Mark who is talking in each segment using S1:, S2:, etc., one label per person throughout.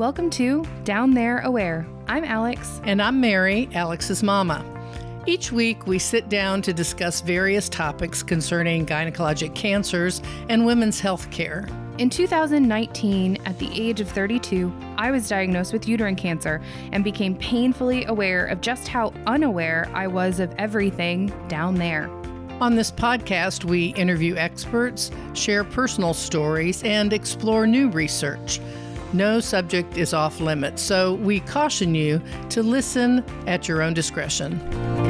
S1: Welcome to Down There Aware. I'm Alex.
S2: And I'm Mary, Alex's mama. Each week, we sit down to discuss various topics concerning gynecologic cancers and women's health care.
S1: In 2019, at the age of 32, I was diagnosed with uterine cancer and became painfully aware of just how unaware I was of everything down there.
S2: On this podcast, we interview experts, share personal stories, and explore new research. No subject is off limits, so we caution you to listen at your own discretion.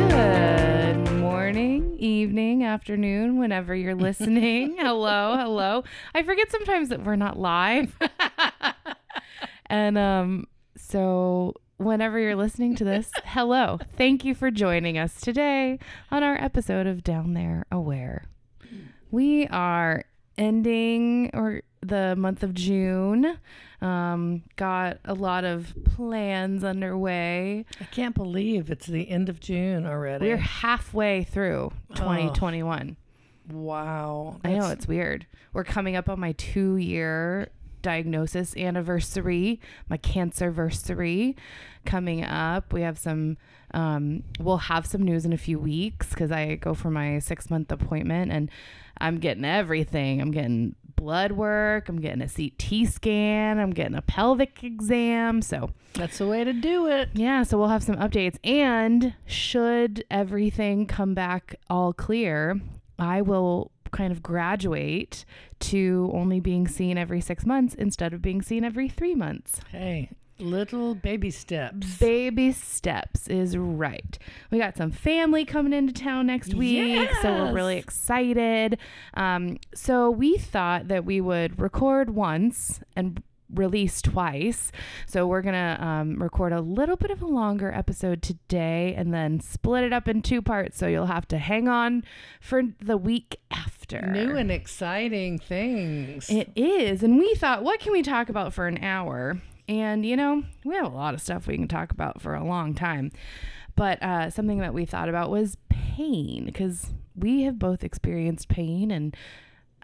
S1: Good morning, evening, afternoon, whenever you're listening. hello, hello. I forget sometimes that we're not live. and um so whenever you're listening to this, hello. Thank you for joining us today on our episode of Down There Aware. We are ending or the month of June. Um, got a lot of plans underway.
S2: I can't believe it's the end of June already.
S1: We're halfway through 2021.
S2: wow.
S1: I know it's weird. We're coming up on my two year diagnosis anniversary, my cancer anniversary coming up. We have some, um, we'll have some news in a few weeks because I go for my six month appointment and I'm getting everything. I'm getting blood work, I'm getting a CT scan, I'm getting a pelvic exam. So,
S2: That's the way to do it.
S1: yeah, so we'll have some updates. And should everything come back all clear, I will kind of graduate to only being seen every six months instead of being seen every three months.
S2: Hey, little baby steps.
S1: Baby steps is right. We got some family coming into town next week, so we're really excited. Um, so we thought that we would record once and release twice. So we're gonna um, record a little bit of a longer episode today and then split it up in two parts. So you'll have to hang on for the week after.
S2: New and exciting things.
S1: It is. And we thought, what can we talk about for an hour? And, you know, we have a lot of stuff we can talk about for a long time. But uh, something that we thought about was pain because we have both experienced pain. And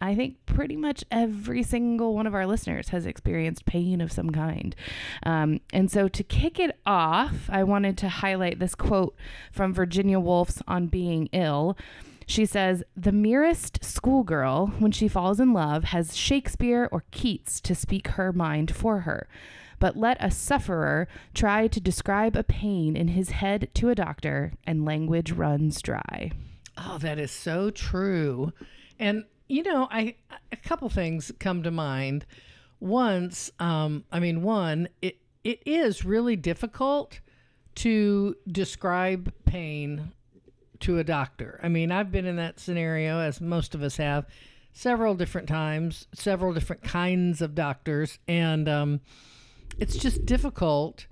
S1: I think pretty much every single one of our listeners has experienced pain of some kind. Um, and so to kick it off, I wanted to highlight this quote from Virginia Woolf's On Being Ill. She says, The merest schoolgirl, when she falls in love, has Shakespeare or Keats to speak her mind for her. But let a sufferer try to describe a pain in his head to a doctor, and language runs dry.
S2: Oh, that is so true. And you know, I a couple things come to mind. Once, um, I mean, one, it it is really difficult to describe pain to a doctor. I mean, I've been in that scenario, as most of us have, several different times, several different kinds of doctors, and um, it's just difficult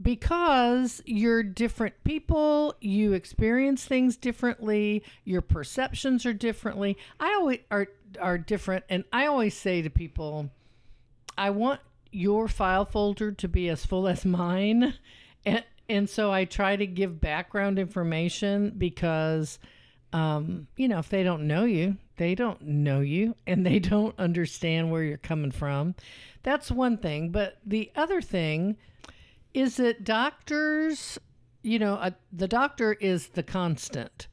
S2: because you're different people you experience things differently your perceptions are differently. I always are are different and i always say to people i want your file folder to be as full as mine. And and so i try to give background information because um, you know if they don't know you they don't know you and they don't understand where you're coming from that's one thing but the other thing is that doctors, you know, uh, the doctor is the constant,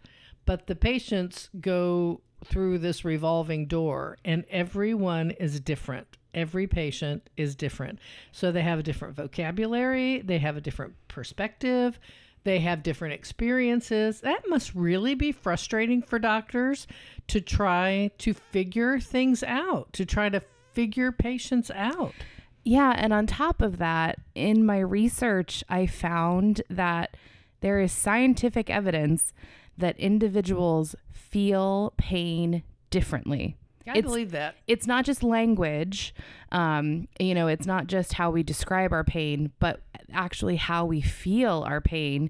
S2: but the patients go through this revolving door, and everyone is different. Every patient is different. So they have a different vocabulary, they have a different perspective, they have different experiences. That must really be frustrating for doctors to try to figure things out, to try to figure patients out.
S1: Yeah, and on top of that, in my research, I found that there is scientific evidence that individuals feel pain differently.
S2: I
S1: It's-
S2: believe that.
S1: It's not just language, um, you know, it's not just how we describe our pain, but actually how we feel our pain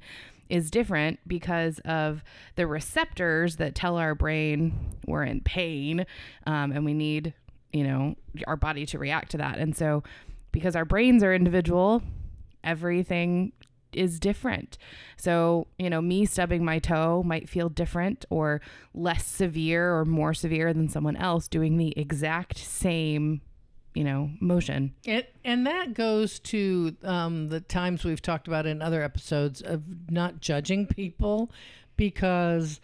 S1: is different because of the receptors that tell our brain we're in pain um, and we need, you know, our body to react to that. And so, because our brains are individual, everything is different. So, you know, me stubbing my toe might feel different or less severe or more severe than someone else doing the exact same you know, motion.
S2: And, and that goes to um, the times we've talked about in other episodes of not judging people because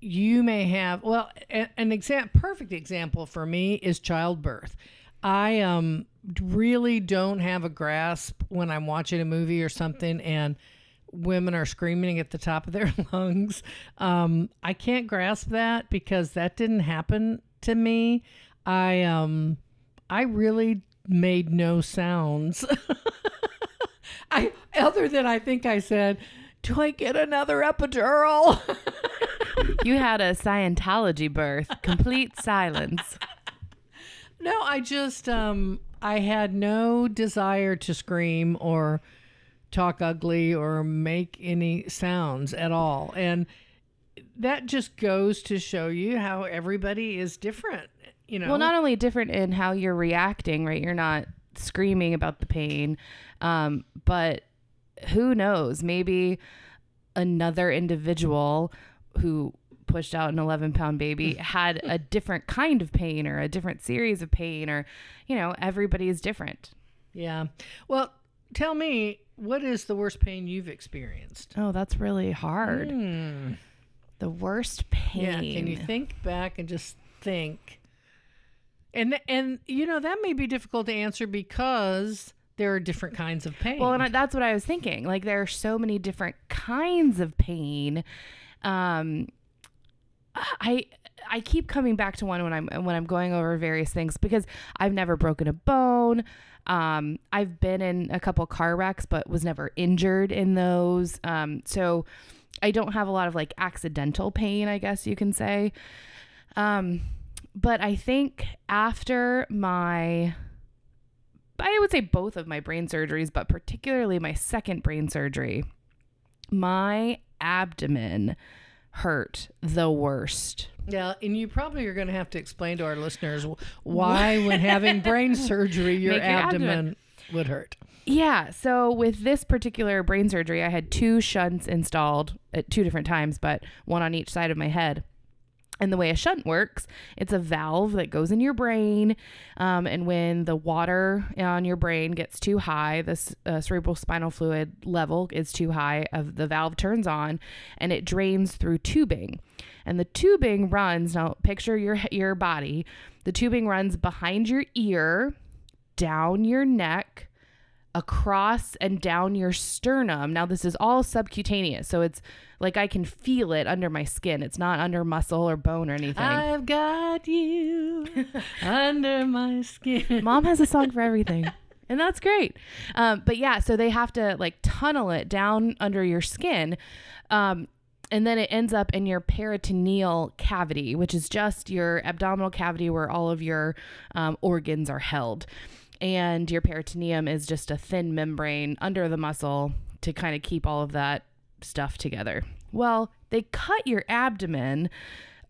S2: you may have well an example perfect example for me is childbirth. I um really don't have a grasp when i'm watching a movie or something and women are screaming at the top of their lungs. Um i can't grasp that because that didn't happen to me. I um i really made no sounds i other than i think i said do i get another epidural
S1: You had a Scientology birth, complete silence.
S2: No, I just um I had no desire to scream or talk ugly or make any sounds at all. And that just goes to show you how everybody is different, you know.
S1: Well, not only different in how you're reacting, right? You're not screaming about the pain, um, but who knows? Maybe another individual who pushed out an 11 pound baby had a different kind of pain or a different series of pain, or, you know, everybody is different.
S2: Yeah. Well, tell me, what is the worst pain you've experienced?
S1: Oh, that's really hard.
S2: Hmm.
S1: The worst pain.
S2: Yeah, can you think back and just think? And and you know that may be difficult to answer because there are different kinds of pain.
S1: Well, and that's what I was thinking. Like there are so many different kinds of pain. Um, I I keep coming back to one when I'm when I'm going over various things because I've never broken a bone. Um, I've been in a couple car wrecks, but was never injured in those. Um, so I don't have a lot of like accidental pain, I guess you can say. Um, but I think after my I would say both of my brain surgeries, but particularly my second brain surgery, my abdomen hurt the worst.
S2: yeah, and you probably are going to have to explain to our listeners why, when having brain surgery, your
S1: your
S2: abdomen,
S1: abdomen.
S2: would hurt.
S1: Yeah. So with this particular brain surgery, I had two shunts installed at two different times, but one on each side of my head. And the way a shunt works, it's a valve that goes in your brain. Um, and when the water on your brain gets too high, the uh, cerebral spinal fluid level is too high, of the valve turns on and it drains through tubing. And the tubing runs, now picture your, your body, the tubing runs behind your ear, down your neck, across and down your sternum. Now, this is all subcutaneous, so it's like I can feel it under my skin. It's not under muscle or bone or anything.
S2: I've got you under my skin.
S1: Mom has a song for everything. And that's great. Um, but yeah, so they have to like tunnel it down under your skin. Um, and then it ends up in your peritoneal cavity, which is just your abdominal cavity where all of your um, organs are held. And your peritoneum is just a thin membrane under the muscle to kind of keep all of that stuff together. Well, they cut your abdomen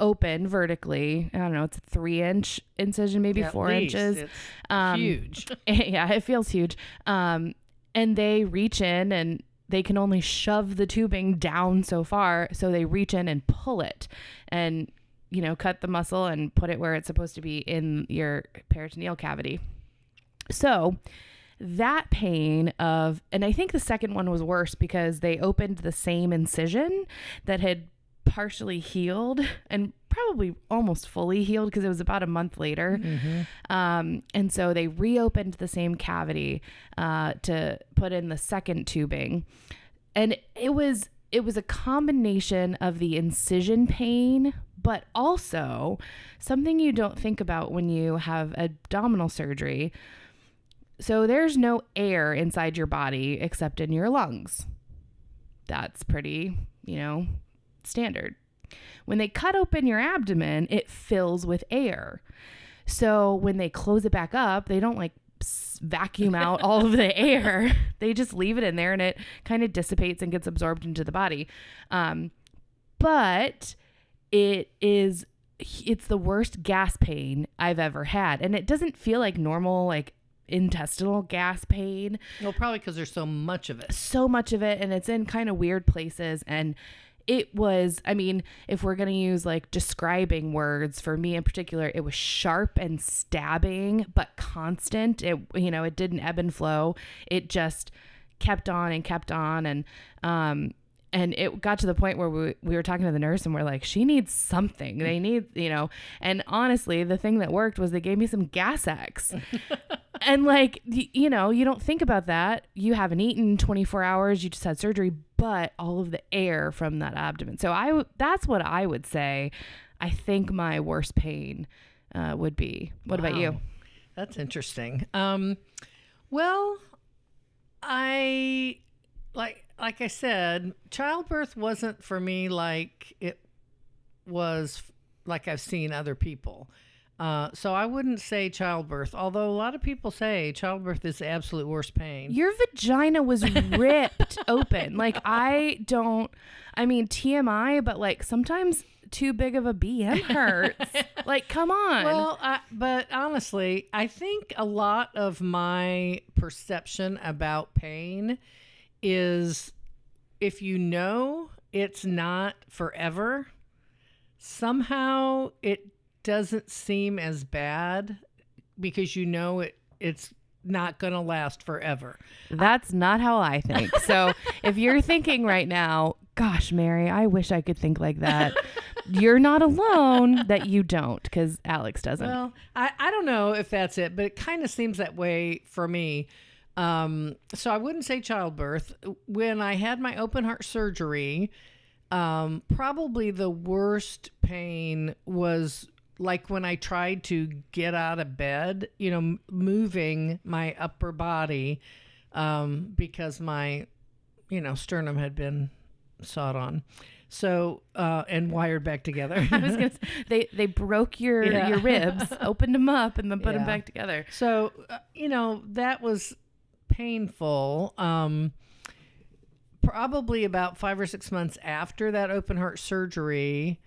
S1: open vertically. I don't know, it's a three inch incision, maybe
S2: At
S1: four
S2: least.
S1: inches. Um,
S2: huge.
S1: yeah, it feels huge. Um, and they reach in and they can only shove the tubing down so far. So they reach in and pull it and, you know, cut the muscle and put it where it's supposed to be in your peritoneal cavity. So that pain of, and I think the second one was worse because they opened the same incision that had partially healed and probably almost fully healed because it was about a month later. Um, and so they reopened the same cavity uh, to put in the second tubing, and it was it was a combination of the incision pain, but also something you don't think about when you have abdominal surgery. So there's no air inside your body except in your lungs. That's pretty, you know, standard. When they cut open your abdomen, it fills with air. So when they close it back up, they don't like vacuum out all of the air. They just leave it in there and it kind of dissipates and gets absorbed into the body. Um, but it is it's the worst gas pain I've ever had. And it doesn't feel like normal like intestinal gas pain.
S2: Well, probably because there's so much of it.
S1: so much of it and it's in kind of weird places and it was i mean if we're going to use like describing words for me in particular it was sharp and stabbing but constant. It you know it didn't ebb and flow. It just kept on and kept on and um and it got to the point where we, we were talking to the nurse and we're like she needs something. They need you know and honestly the thing that worked was they gave me some gas x. And like you know you don't think about that. You haven't eaten 24 hours. You just had surgery but all of the air from that abdomen. So i that's what i would say i think my worst pain uh, would be. What about you?
S2: That's interesting. Um, well, I like like I said, childbirth wasn't for me like it was like I've seen other people. Uh, so I wouldn't say childbirth, although a lot of people say childbirth is the absolute worst pain.
S1: your vagina was ripped open like i don't i mean tmi but like sometimes too big of a bm hurts like come on
S2: Well, I, but honestly, I think a lot of my perception about pain is if you know it's not forever, somehow it doesn't seem as bad because you know it it's not going to last forever.
S1: That's not how I think. So if you're thinking right now, gosh, Mary, I wish I could think like that. You're not alone that you don't, because Alex doesn't.
S2: Well, I, I don't know if that's it, but it kind of seems that way for me. Um, so I wouldn't say childbirth. When I had my open heart surgery, um, probably the worst pain was like when I tried to get out of bed, you know, m- moving my upper body um, because my, you know, sternum had been sawed on. So, uh, and wired back together.
S1: I was gonna. Say, they they broke your
S2: Yeah.
S1: your ribs, opened them up, and then put them back together.
S2: So, uh, you know, that was painful. Um, probably about five or six months after that open heart surgery,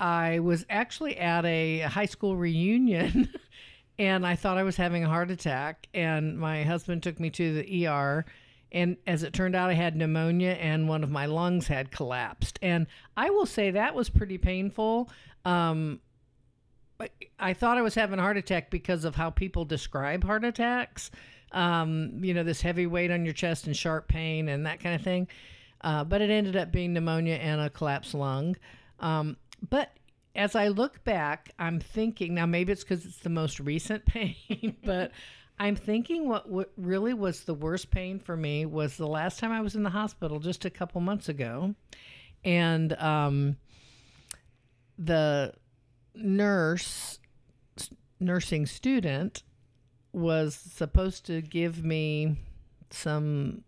S2: I was actually at a high school reunion and I thought I was having a heart attack. And my husband took me to the ER. And as it turned out, I had pneumonia and one of my lungs had collapsed. And I will say that was pretty painful. Um, I- I thought I was having a heart attack because of how people describe heart attacks. Um, you know, this heavy weight on your chest and sharp pain and that kind of thing. Uh, but it ended up being pneumonia and a collapsed lung. Um, but as I look back, I'm thinking now maybe it's because it's the most recent pain, but I'm thinking what, what really was the worst pain for me was the last time I was in the hospital just a couple months ago. And um, the nurse nursing student was supposed to give me some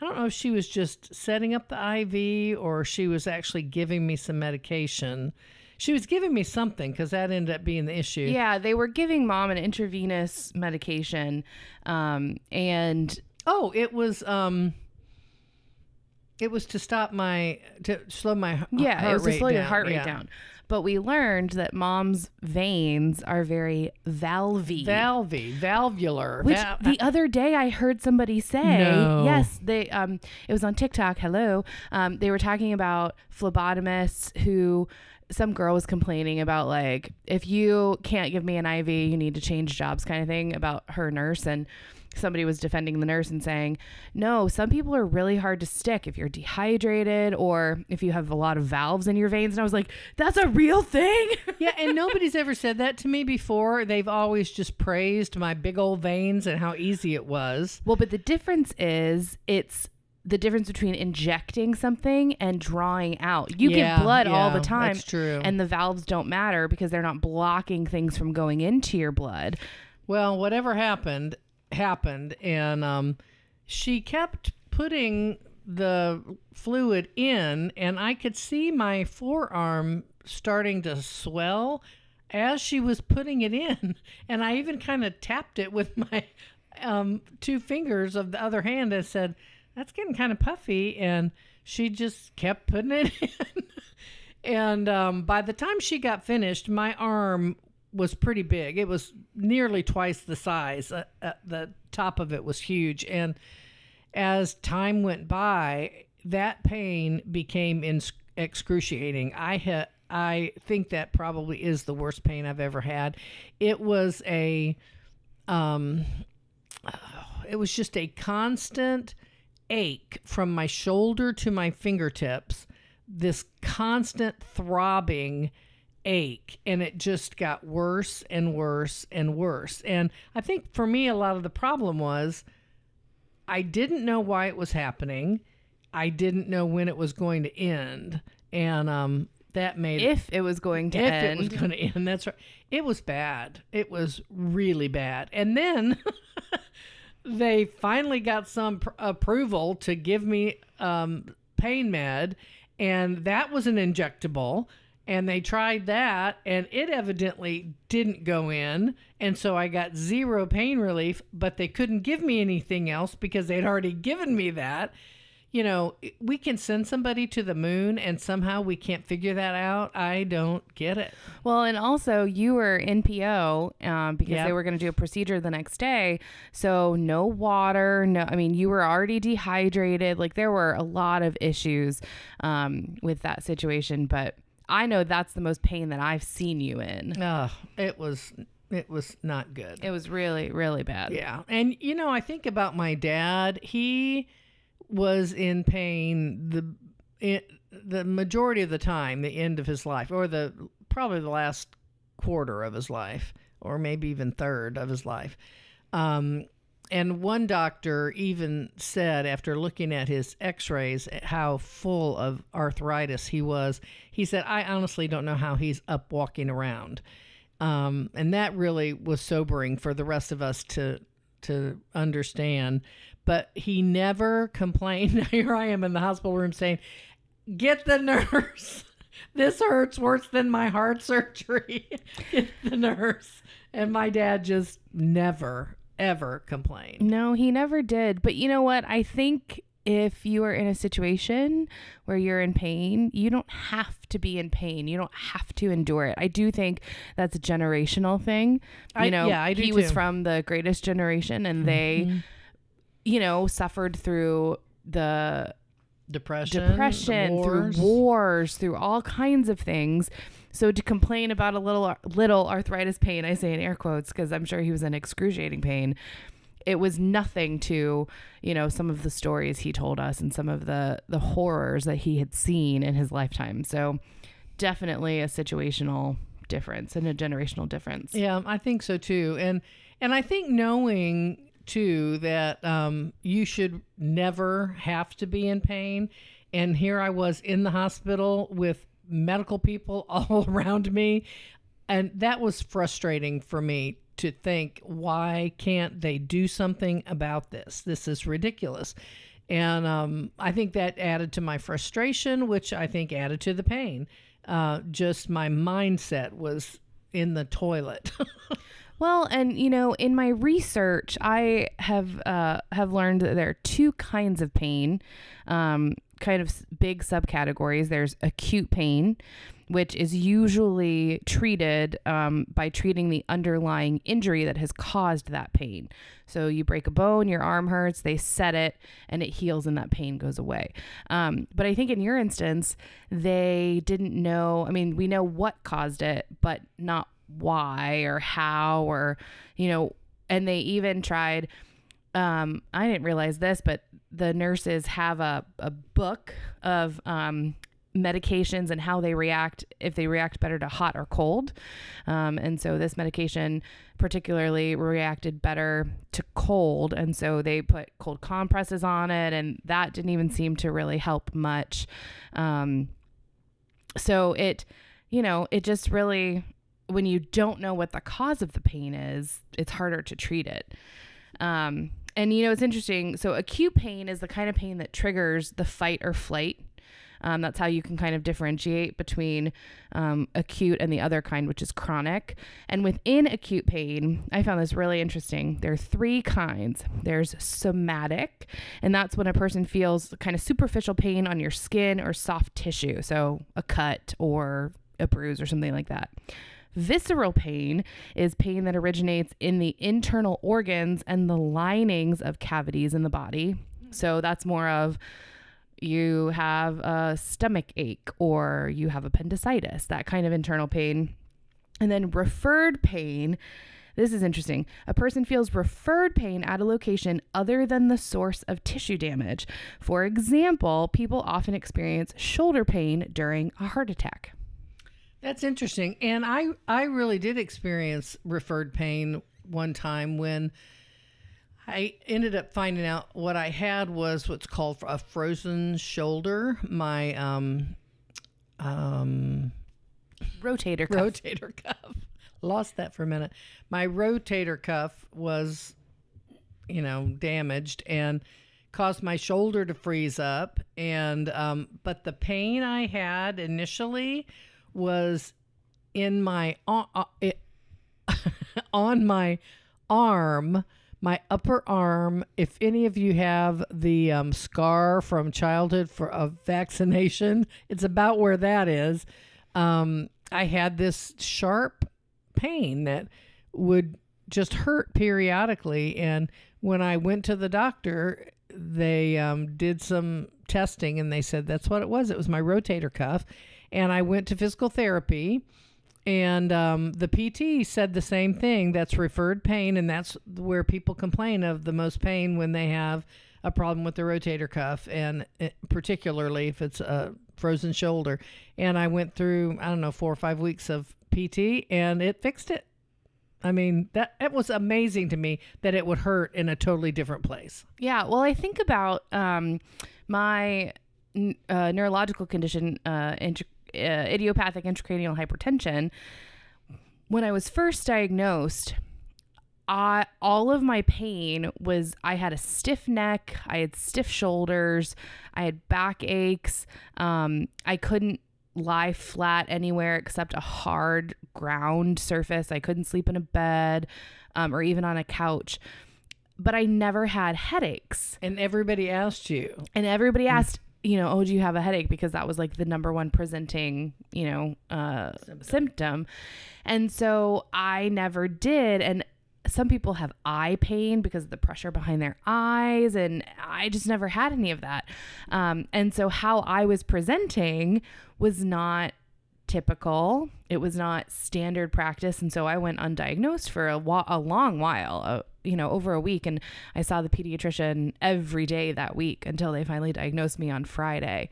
S2: I don't know if she was just setting up the IV or she was actually giving me some medication. She was giving me something because that ended up being the issue.
S1: Yeah, they were giving mom an intravenous medication, um, and
S2: Oh, it was um it was to stop my to slow my
S1: yeah,
S2: heart
S1: it was to slow your heart rate
S2: Yeah.
S1: down. But we learned that mom's veins are very valvy.
S2: Valvy, valvular.
S1: Which
S2: val-
S1: the other day I heard somebody say,
S2: No.
S1: yes, they um it was on TikTok, hello. Um they were talking about phlebotomists who some girl was complaining about like if you can't give me an IV, you need to change jobs kind of thing about her nurse and somebody was defending the nurse and saying, "No, some people are really hard to stick if you're dehydrated or if you have a lot of valves in your veins." And I was like, "That's a real thing?"
S2: yeah, and nobody's ever said that to me before. They've always just praised my big old veins and how easy it was.
S1: Well, but the difference is it's the difference between injecting something and drawing out. You
S2: Yeah,
S1: give blood all the time.
S2: that's true.
S1: And the valves don't matter because they're not blocking things from going into your blood.
S2: Well, whatever happened, happened. And um, she kept putting the fluid in, and I could see my forearm starting to swell as she was putting it in. And I even kind of tapped it with my um, two fingers of the other hand and said, That's getting kind of puffy. And she just kept putting it in. and um, by the time she got finished, my arm was pretty big. It was nearly twice the size. Uh, uh, the top of it was huge. And as time went by, that pain became in, excruciating. I had I think that probably is the worst pain I've ever had. It was a um it was just a constant ache from my shoulder to my fingertips. This constant throbbing ache and it just got worse and worse and worse. And I think for me a lot of the problem was I didn't know why it was happening. I didn't know when it was going to end. And um that made
S1: If it was going to
S2: if
S1: end.
S2: it was going to end. That's right. It was bad. It was really bad. And then they finally got some pr- approval to give me um, pain med, and that was an injectable. And they tried that, and it evidently didn't go in. And so I got zero pain relief, but they couldn't give me anything else because they'd already given me that you know, we can send somebody to the moon and somehow we can't figure that out. I don't get it.
S1: Well, and also you were NPO um, because
S2: Yep.
S1: they were going to do a procedure the next day. So no water. No, I mean you were already dehydrated. Like there were a lot of issues um, with that situation. But I know that's the most pain that I've seen you in.
S2: Oh, it was it was not good.
S1: It was really, really bad.
S2: Yeah. And you know, I think about my dad. He was in pain the it, the majority of the time, the end of his life or the probably the last quarter of his life or maybe even third of his life. Um and one doctor even said after looking at his x-rays how full of arthritis he was. He said, "I honestly don't know how he's up walking around." Um, and that really was sobering for the rest of us to to understand. But he never complained. Here I am in the hospital room saying, "Get the nurse. this hurts worse than my heart surgery." Get the nurse. And my dad just never ever complained.
S1: No, he never did. But you know what? I think if you are in a situation where you're in pain, you don't have to be in pain. You don't have to endure it. I do think that's a generational thing. You
S2: I-
S1: know,
S2: yeah, I do
S1: he was
S2: too. Mm-hmm.
S1: from the greatest generation and they, you know, suffered through the
S2: Depression, the
S1: depression, through
S2: wars.
S1: wars, through all kinds of things. So to complain about a little little arthritis pain, I say in air quotes because I'm sure he was in excruciating pain. It was nothing to, you know, some of the stories he told us and some of the the horrors that he had seen in his lifetime. So definitely a situational difference and a generational difference.
S2: Yeah, I think so too. And and I think knowing too that um, you should never have to be in pain. And here I was in the hospital with medical people all around me, and that was frustrating for me to think, why can't they do something about this? This is ridiculous. And um, I think that added to my frustration, which I think added to the pain. Uh, just my mindset was in the toilet.
S1: Well, and you know, in my research, I have uh, have learned that there are two kinds of pain, um, kind of big subcategories. There's acute pain, which is usually treated um, by treating the underlying injury that has caused that pain. So you break a bone, your arm hurts, they set it, and it heals, and that pain goes away. Um, but I think in your instance, they didn't know. I mean, we know what caused it, but not why or how or you know and they even tried um i didn't realize this but the nurses have a, a book of um medications and how they react if they react better to hot or cold. Um, and so this medication particularly reacted better to cold. And so they put cold compresses on it and that didn't even seem to really help much. Um, so it you know it just really when you don't know what the cause of the pain is it's harder to treat it. Um, and you know it's interesting so acute pain is the kind of pain that triggers the fight or flight um, that's how you can kind of differentiate between um, acute and the other kind, which is chronic. And within acute pain, I found this really interesting. There are three kinds there's somatic, and that's when a person feels kind of superficial pain on your skin or soft tissue, so a cut or a bruise or something like that. Visceral pain is pain that originates in the internal organs and the linings of cavities in the body. So that's more of you have a stomach ache or you have appendicitis, that kind of internal pain. And then referred pain. This is interesting. A person feels referred pain at a location other than the source of tissue damage. For example, people often experience shoulder pain during a heart attack.
S2: That's interesting. And I I really did experience referred pain one time when I ended up finding out what I had was what's called a frozen shoulder. My um um
S1: Rotator cuff.
S2: rotator cuff. Lost that for a minute. My rotator cuff was, you know, damaged and caused my shoulder to freeze up. And um, but the pain I had initially was in my uh, uh, it, on my arm. My upper arm. If any of you have the um, scar from childhood for a vaccination, it's about where that is. Um, I had this sharp pain that would just hurt periodically. And when I went to the doctor, they um, did some testing and they said that's what it was. It was my rotator cuff. And I went to physical therapy. And um, the PT said the same thing. That's referred pain, and that's where people complain of the most pain when they have a problem with the rotator cuff, and it, particularly if it's a frozen shoulder. And I went through, I don't know, four or five weeks of PT, and it fixed it. I mean, that it was amazing to me that it would hurt in a totally different place.
S1: Yeah, well, I think about um, my uh, neurological condition, uh, uh, idiopathic intracranial hypertension. When I was first diagnosed, I all of my pain was I had a stiff neck, I had stiff shoulders, I had back aches. Um, I couldn't lie flat anywhere except a hard ground surface. I couldn't sleep in a bed um, or even on a couch. But I never had headaches.
S2: And everybody asked you.
S1: And everybody asked, you know, oh, do you have a headache? Because that was like the number one presenting, you know, uh, symptom. And so I never did. And some people have eye pain because of the pressure behind their eyes. And I just never had any of that. Um, and so how I was presenting was not typical. It was not standard practice, and so I went undiagnosed for a, wa- a long while, uh, you know, over a week, and I saw the pediatrician every day that week until they finally diagnosed me on Friday.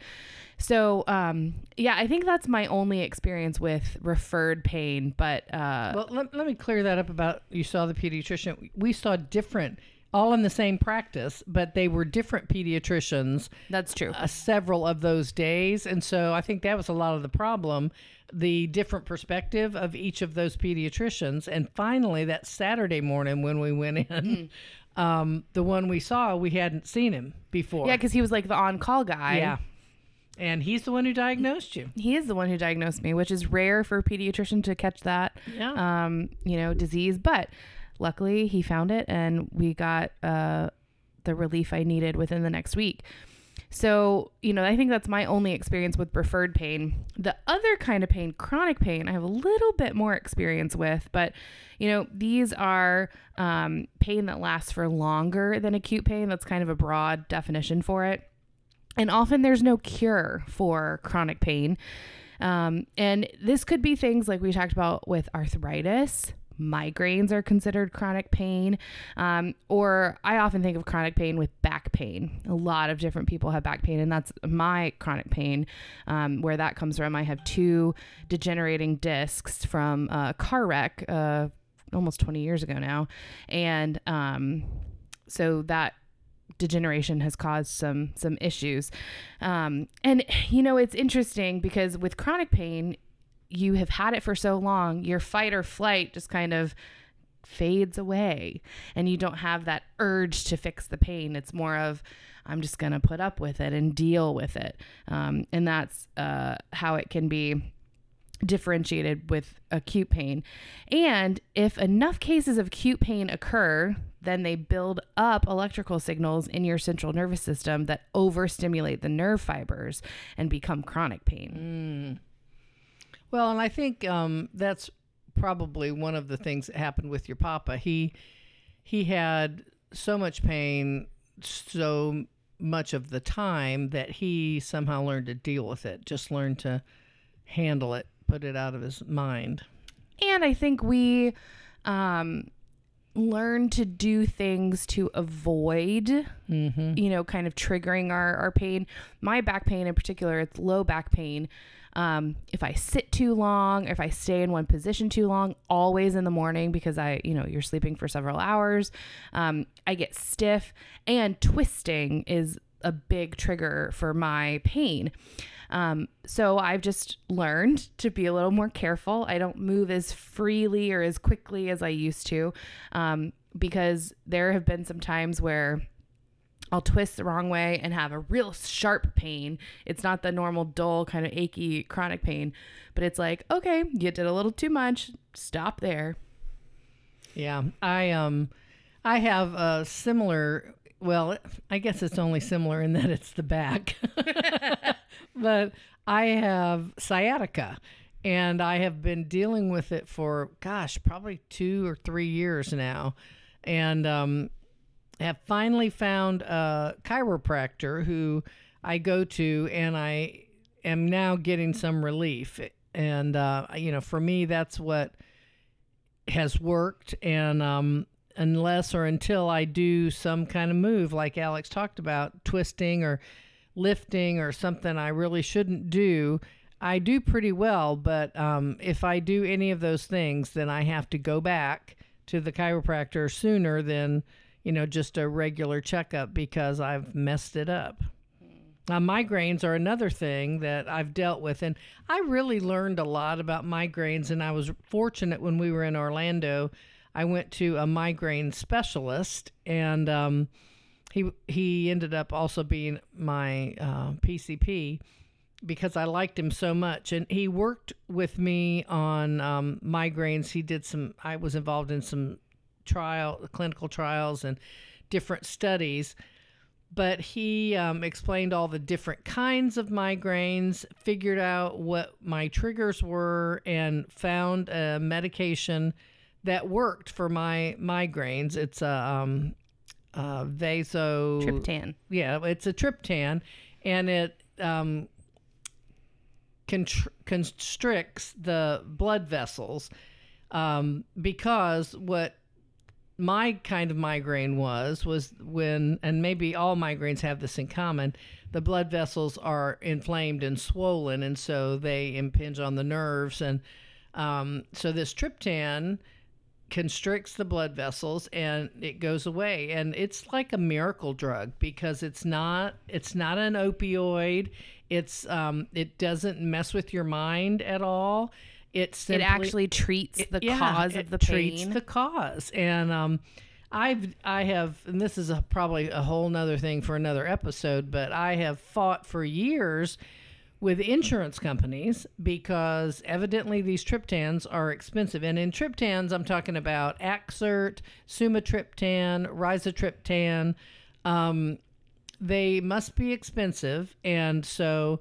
S1: So, um, yeah, I think that's my only experience with referred pain, but uh,
S2: Well, let, let me clear that up about you saw the pediatrician. We saw different, all in the same practice, but they were different pediatricians
S1: that's true.
S2: uh, several of those days. And so I think that was a lot of the problem the different perspective of each of those pediatricians. And finally, that Saturday morning when we went in, um, the one we saw, we hadn't seen him before.
S1: Yeah, because he was like the on-call guy.
S2: Yeah. And he's the one who diagnosed you.
S1: he is the one who diagnosed me, which is rare for a pediatrician to catch that,
S2: Yeah.
S1: um, you know, disease. But luckily, he found it, and we got uh, the relief I needed within the next week. So, you know, I think that's my only experience with referred pain. The other kind of pain, chronic pain, I have a little bit more experience with, but, you know, these are um, pain that lasts for longer than acute pain. That's kind of a broad definition for it. And often there's no cure for chronic pain. Um, and this could be things like we talked about with arthritis. Migraines are considered chronic pain. Um, or I often think of chronic pain with back pain. A lot of different people have back pain, and that's my chronic pain. Um, where that comes from, I have two degenerating discs from a car wreck uh, almost 20 years ago now. And um, so that degeneration has caused some some issues um, and you know it's interesting because with chronic pain you have had it for so long your fight or flight just kind of fades away and you don't have that urge to fix the pain it's more of i'm just going to put up with it and deal with it um, and that's uh, how it can be differentiated with acute pain. And if enough cases of acute pain occur, then they build up electrical signals in your central nervous system that overstimulate the nerve fibers and become chronic pain.
S2: Well, and I think um, that's probably one of the things that happened with your papa. He he had so much pain so much of the time that he somehow learned to deal with it, just learned to handle it, put it out of his mind.
S1: And I think we um, learn to do things to avoid,
S2: Mm-hmm.
S1: you know, kind of triggering our, our pain. My back pain in particular, it's low back pain. Um, if I sit too long, if I stay in one position too long, always in the morning because I, you know, you're sleeping for several hours, um, I get stiff and twisting is a big trigger for my pain. Um, so I've just learned to be a little more careful. I don't move as freely or as quickly as I used to um, because there have been some times where I'll twist the wrong way and have a real sharp pain. It's not the normal dull kind of achy chronic pain, but it's like, okay, you did a little too much. Stop there.
S2: Yeah, I um, I have a similar. Well, I guess it's only similar in that it's the back, but I have sciatica, and I have been dealing with it for gosh, probably two or three years now, and um, have finally found a chiropractor who I go to, and I am now getting some relief. And uh, you know, for me, that's what has worked and um, unless or until I do some kind of move like Alex talked about, twisting or lifting or something I really shouldn't do, I do pretty well. But um, if I do any of those things, then I have to go back to the chiropractor sooner than you know just a regular checkup because I've messed it up. Now, migraines are another thing that I've dealt with, and I really learned a lot about migraines. And I was fortunate when we were in Orlando. I went to a migraine specialist, and um, he he ended up also being my uh, PCP because I liked him so much, and he worked with me on um, migraines. He did some. I was involved in some trial, clinical trials, and different studies but he um, explained all the different kinds of migraines, figured out what my triggers were, and found a medication that worked for my migraines. It's a um, uh, vaso
S1: Triptan.
S2: Yeah, it's a triptan, and it um, contr- constricts the blood vessels um, because what my kind of migraine was was when and maybe all migraines have this in common the blood vessels are inflamed and swollen and so they impinge on the nerves and um, so this triptan constricts the blood vessels and it goes away. And it's like a miracle drug because it's not it's not an opioid. It's um, it doesn't mess with your mind at all. It simply,
S1: it actually treats the
S2: yeah,
S1: cause
S2: it
S1: of the
S2: treats
S1: pain.
S2: the cause. And um i've i have and this is a, probably a whole nother thing for another episode but i have fought for years with insurance companies because evidently these triptans are expensive and in triptans i'm talking about axert sumatriptan rizatriptan um, they must be expensive and so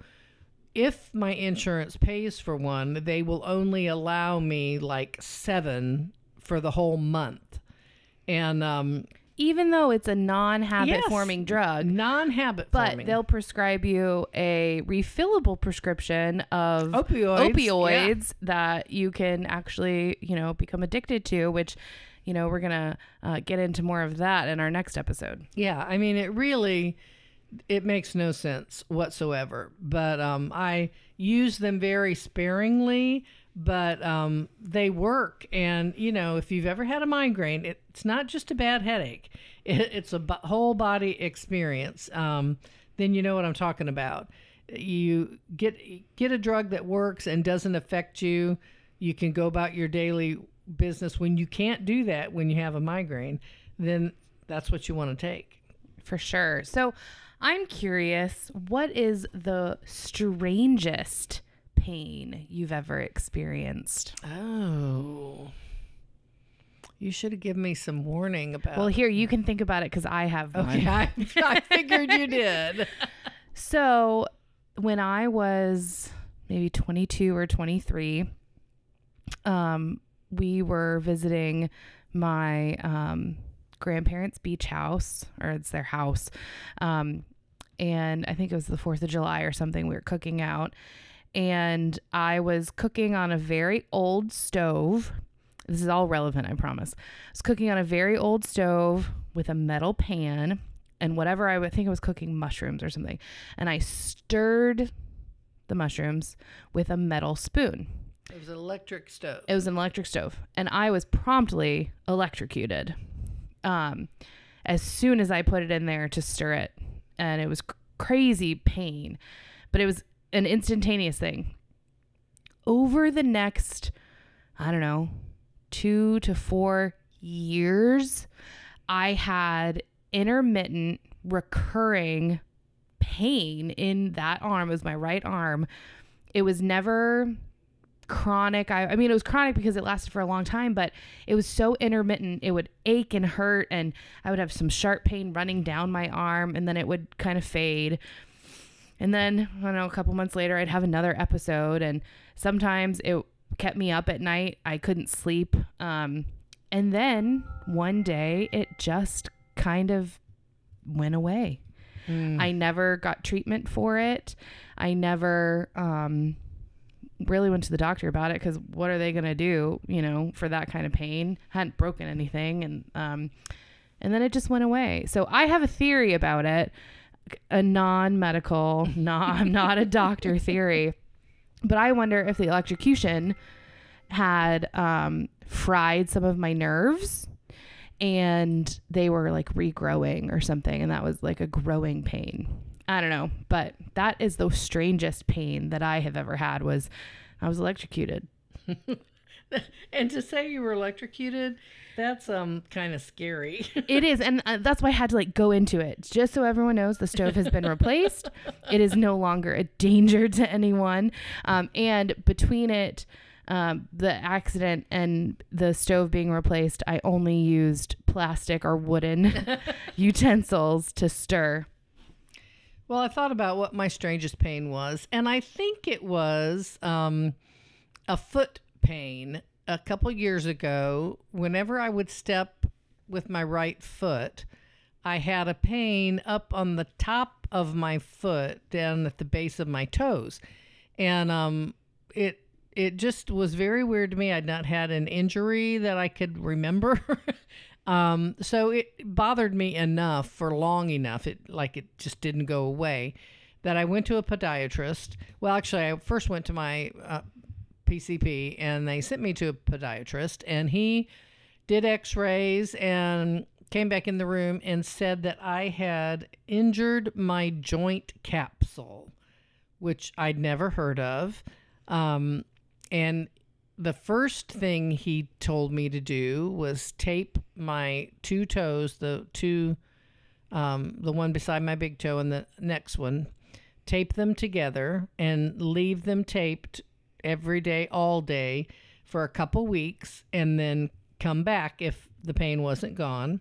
S2: if my insurance pays for one, they will only allow me like seven for the whole month. And um,
S1: Even though it's a non-habit
S2: Yes.
S1: forming drug,
S2: non habit
S1: but
S2: forming.
S1: they'll prescribe you a refillable prescription of
S2: Opioids,
S1: opioids that you can actually, you know, become addicted to, which, you know, we're to uh, get into more of that in our next episode.
S2: Yeah, I mean, it really it makes no sense whatsoever. But um, I use them very sparingly, but um, they work. And you know, if you've ever had a migraine, it's not just a bad headache; it, it's a whole body experience. Um, then you know what I'm talking about. You get get a drug that works and doesn't affect you. You can go about your daily business. When you can't do that when you have a migraine, then that's what you want to take.
S1: For sure. So I'm curious, what is the strangest pain you've ever experienced?
S2: Oh. You should have given me some warning about.
S1: Well, here, you can think about it because I have one.
S2: okay, I, I figured you did.
S1: So, when I was maybe 22 or 23, um, we were visiting my um, grandparents' beach house, or it's their house. Um, and I think it was the 4th of July or something. We were cooking out, and I was cooking on a very old stove. This is all relevant, I promise. I was cooking on a very old stove with a metal pan and whatever I would think I was cooking mushrooms or something. And I stirred the mushrooms with a metal spoon.
S2: It was an electric stove.
S1: It was an electric stove, and I was promptly electrocuted. Um, as soon as I put it in there to stir it, and it was c- crazy pain, but it was an instantaneous thing. Over the next, I don't know, two to four years, I had intermittent, recurring pain in that arm. It was my right arm. It was never chronic. I, I mean, it was chronic because it lasted for a long time, but it was so intermittent. It would ache and hurt, and I would have some sharp pain running down my arm, and then it would kind of fade. And then, I don't know, a couple months later, I'd have another episode, and sometimes it kept me up at night. I couldn't sleep. Um, and then one day, it just kind of went away.
S2: Mm.
S1: I never got treatment for it. I never um, really went to the doctor about it because what are they going to do, you know, for that kind of pain? hadn't broken anything. And, um, and then it just went away. So I have a theory about it, a non medical, not, I'm not a doctor theory. But I wonder if the electrocution had um, fried some of my nerves and they were like regrowing or something and that was like a growing pain i don't know but that is the strangest pain that i have ever had was i was electrocuted
S2: and to say you were electrocuted, that's um kind of scary.
S1: it is and uh, that's why i had to like go into it. Just so everyone knows the stove has been replaced. It is no longer a danger to anyone. Um, and between it um, the accident and the stove being replaced i only used plastic or wooden utensils to stir.
S2: Well, I thought about what my strangest pain was, and I think it was um, a foot pain. A couple years ago, whenever I would step with my right foot, I had a pain up on the top of my foot, down at the base of my toes, and um, it it just was very weird to me. I'd not had an injury that I could remember. Um, so it bothered me enough for long enough. It like it just didn't go away. That I went to a podiatrist. Well, actually, I first went to my uh, PCP, and they sent me to a podiatrist, and he did X-rays and came back in the room and said that I had injured my joint capsule, which I'd never heard of. Um, and the first thing he told me to do was tape my two toes, the two, um, the one beside my big toe and the next one, tape them together and leave them taped every day, all day for a couple weeks, and then come back if the pain wasn't gone.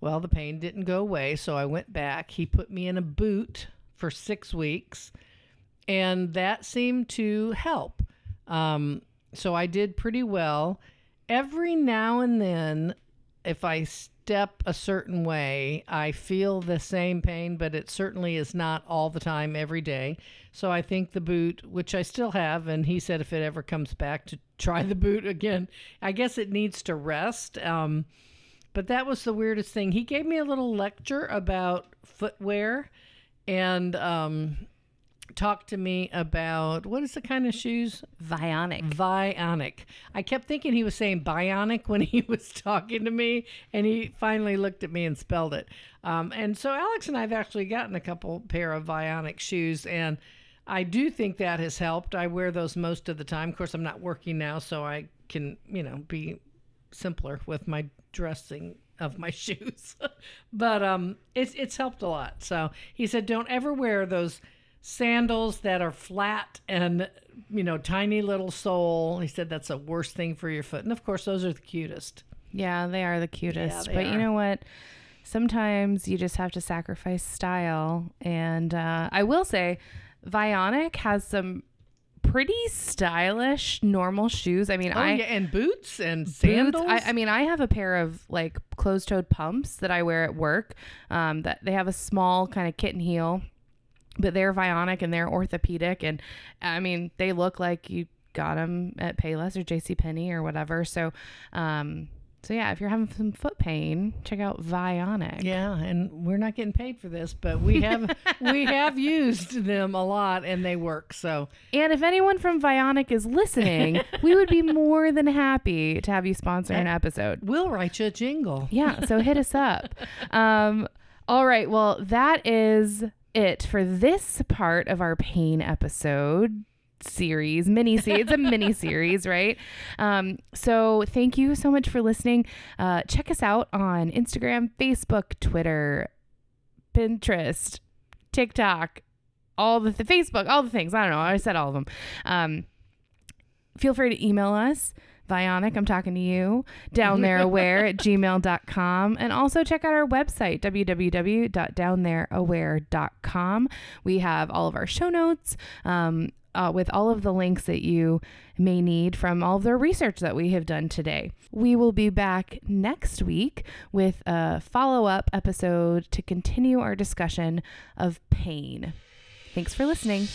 S2: Well, the pain didn't go away, so I went back. He put me in a boot for six weeks, and that seemed to help. Um, so I did pretty well. Every now and then, if I step a certain way, I feel the same pain, but it certainly is not all the time every day. So I think the boot, which I still have, and he said if it ever comes back to try the boot again, I guess it needs to rest. Um, but that was the weirdest thing. He gave me a little lecture about footwear and um, talked to me about what is the kind of shoes?
S1: Vionic.
S2: Vionic. I kept thinking he was saying bionic when he was talking to me, and he finally looked at me and spelled it. Um, and so Alex and I have actually gotten a couple pair of Vionic shoes, and I do think that has helped. I wear those most of the time. Of course, I'm not working now, so I can, you know, be simpler with my dressing of my shoes. but um, it's it's helped a lot. So he said, don't ever wear those sandals that are flat and you know tiny little sole. He said that's the worst thing for your foot. And of course, those are the cutest.
S1: Yeah, they are the cutest.
S2: they
S1: but
S2: are.
S1: you know what? Sometimes you just have to sacrifice style. And uh, I will say, Vionic has some pretty stylish normal shoes. I mean,
S2: Oh
S1: I
S2: yeah, and boots and
S1: boots.
S2: sandals.
S1: I, I mean, I have a pair of like closed-toed pumps that I wear at work. Um, that they have a small kind of kitten heel, but they're Vionic and they're orthopedic, and I mean, they look like you got them at Payless or J.C. Penney or whatever. So, um, so yeah, if you're having some foot pain, check out Vionic.
S2: yeah, and we're not getting paid for this, but we have we have used them a lot and they work. So
S1: And if anyone from Vionic is listening, we would be more than happy to have you sponsor an episode.
S2: we'll write you a jingle.
S1: Yeah, so hit us up. Um, all right, well, that is it for this part of our pain episode series mini series it's a mini series right? Um so thank you so much for listening. Uh check us out on instagram facebook twitter pinterest tiktok all the th- facebook all the things. I don't know. I said all of them. Um feel free to email us Vionic, I'm talking to you, down there aware at gmail.com. And also check out our website, www.downthereaware.com. We have all of our show notes um, uh, with all of the links that you may need from all of the research that we have done today. We will be back next week with a follow up episode to continue our discussion of pain. Thanks for listening.